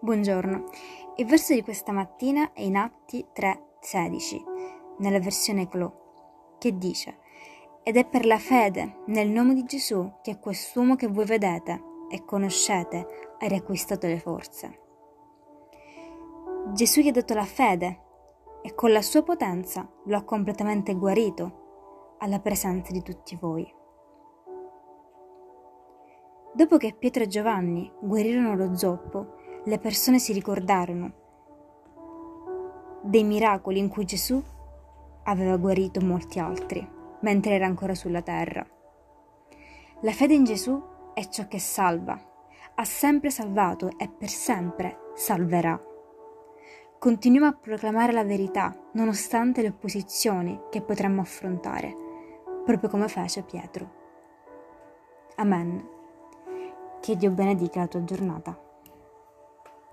Buongiorno, il verso di questa mattina è in Atti 3:16, nella versione Clo, che dice Ed è per la fede nel nome di Gesù che quest'uomo che voi vedete e conoscete ha riacquistato le forze. Gesù gli ha dato la fede e con la sua potenza lo ha completamente guarito alla presenza di tutti voi. Dopo che Pietro e Giovanni guarirono lo zoppo, le persone si ricordarono dei miracoli in cui Gesù aveva guarito molti altri, mentre era ancora sulla terra. La fede in Gesù è ciò che salva, ha sempre salvato e per sempre salverà. Continuiamo a proclamare la verità nonostante le opposizioni che potremmo affrontare, proprio come fece Pietro. Amen. Che Dio benedica la tua giornata.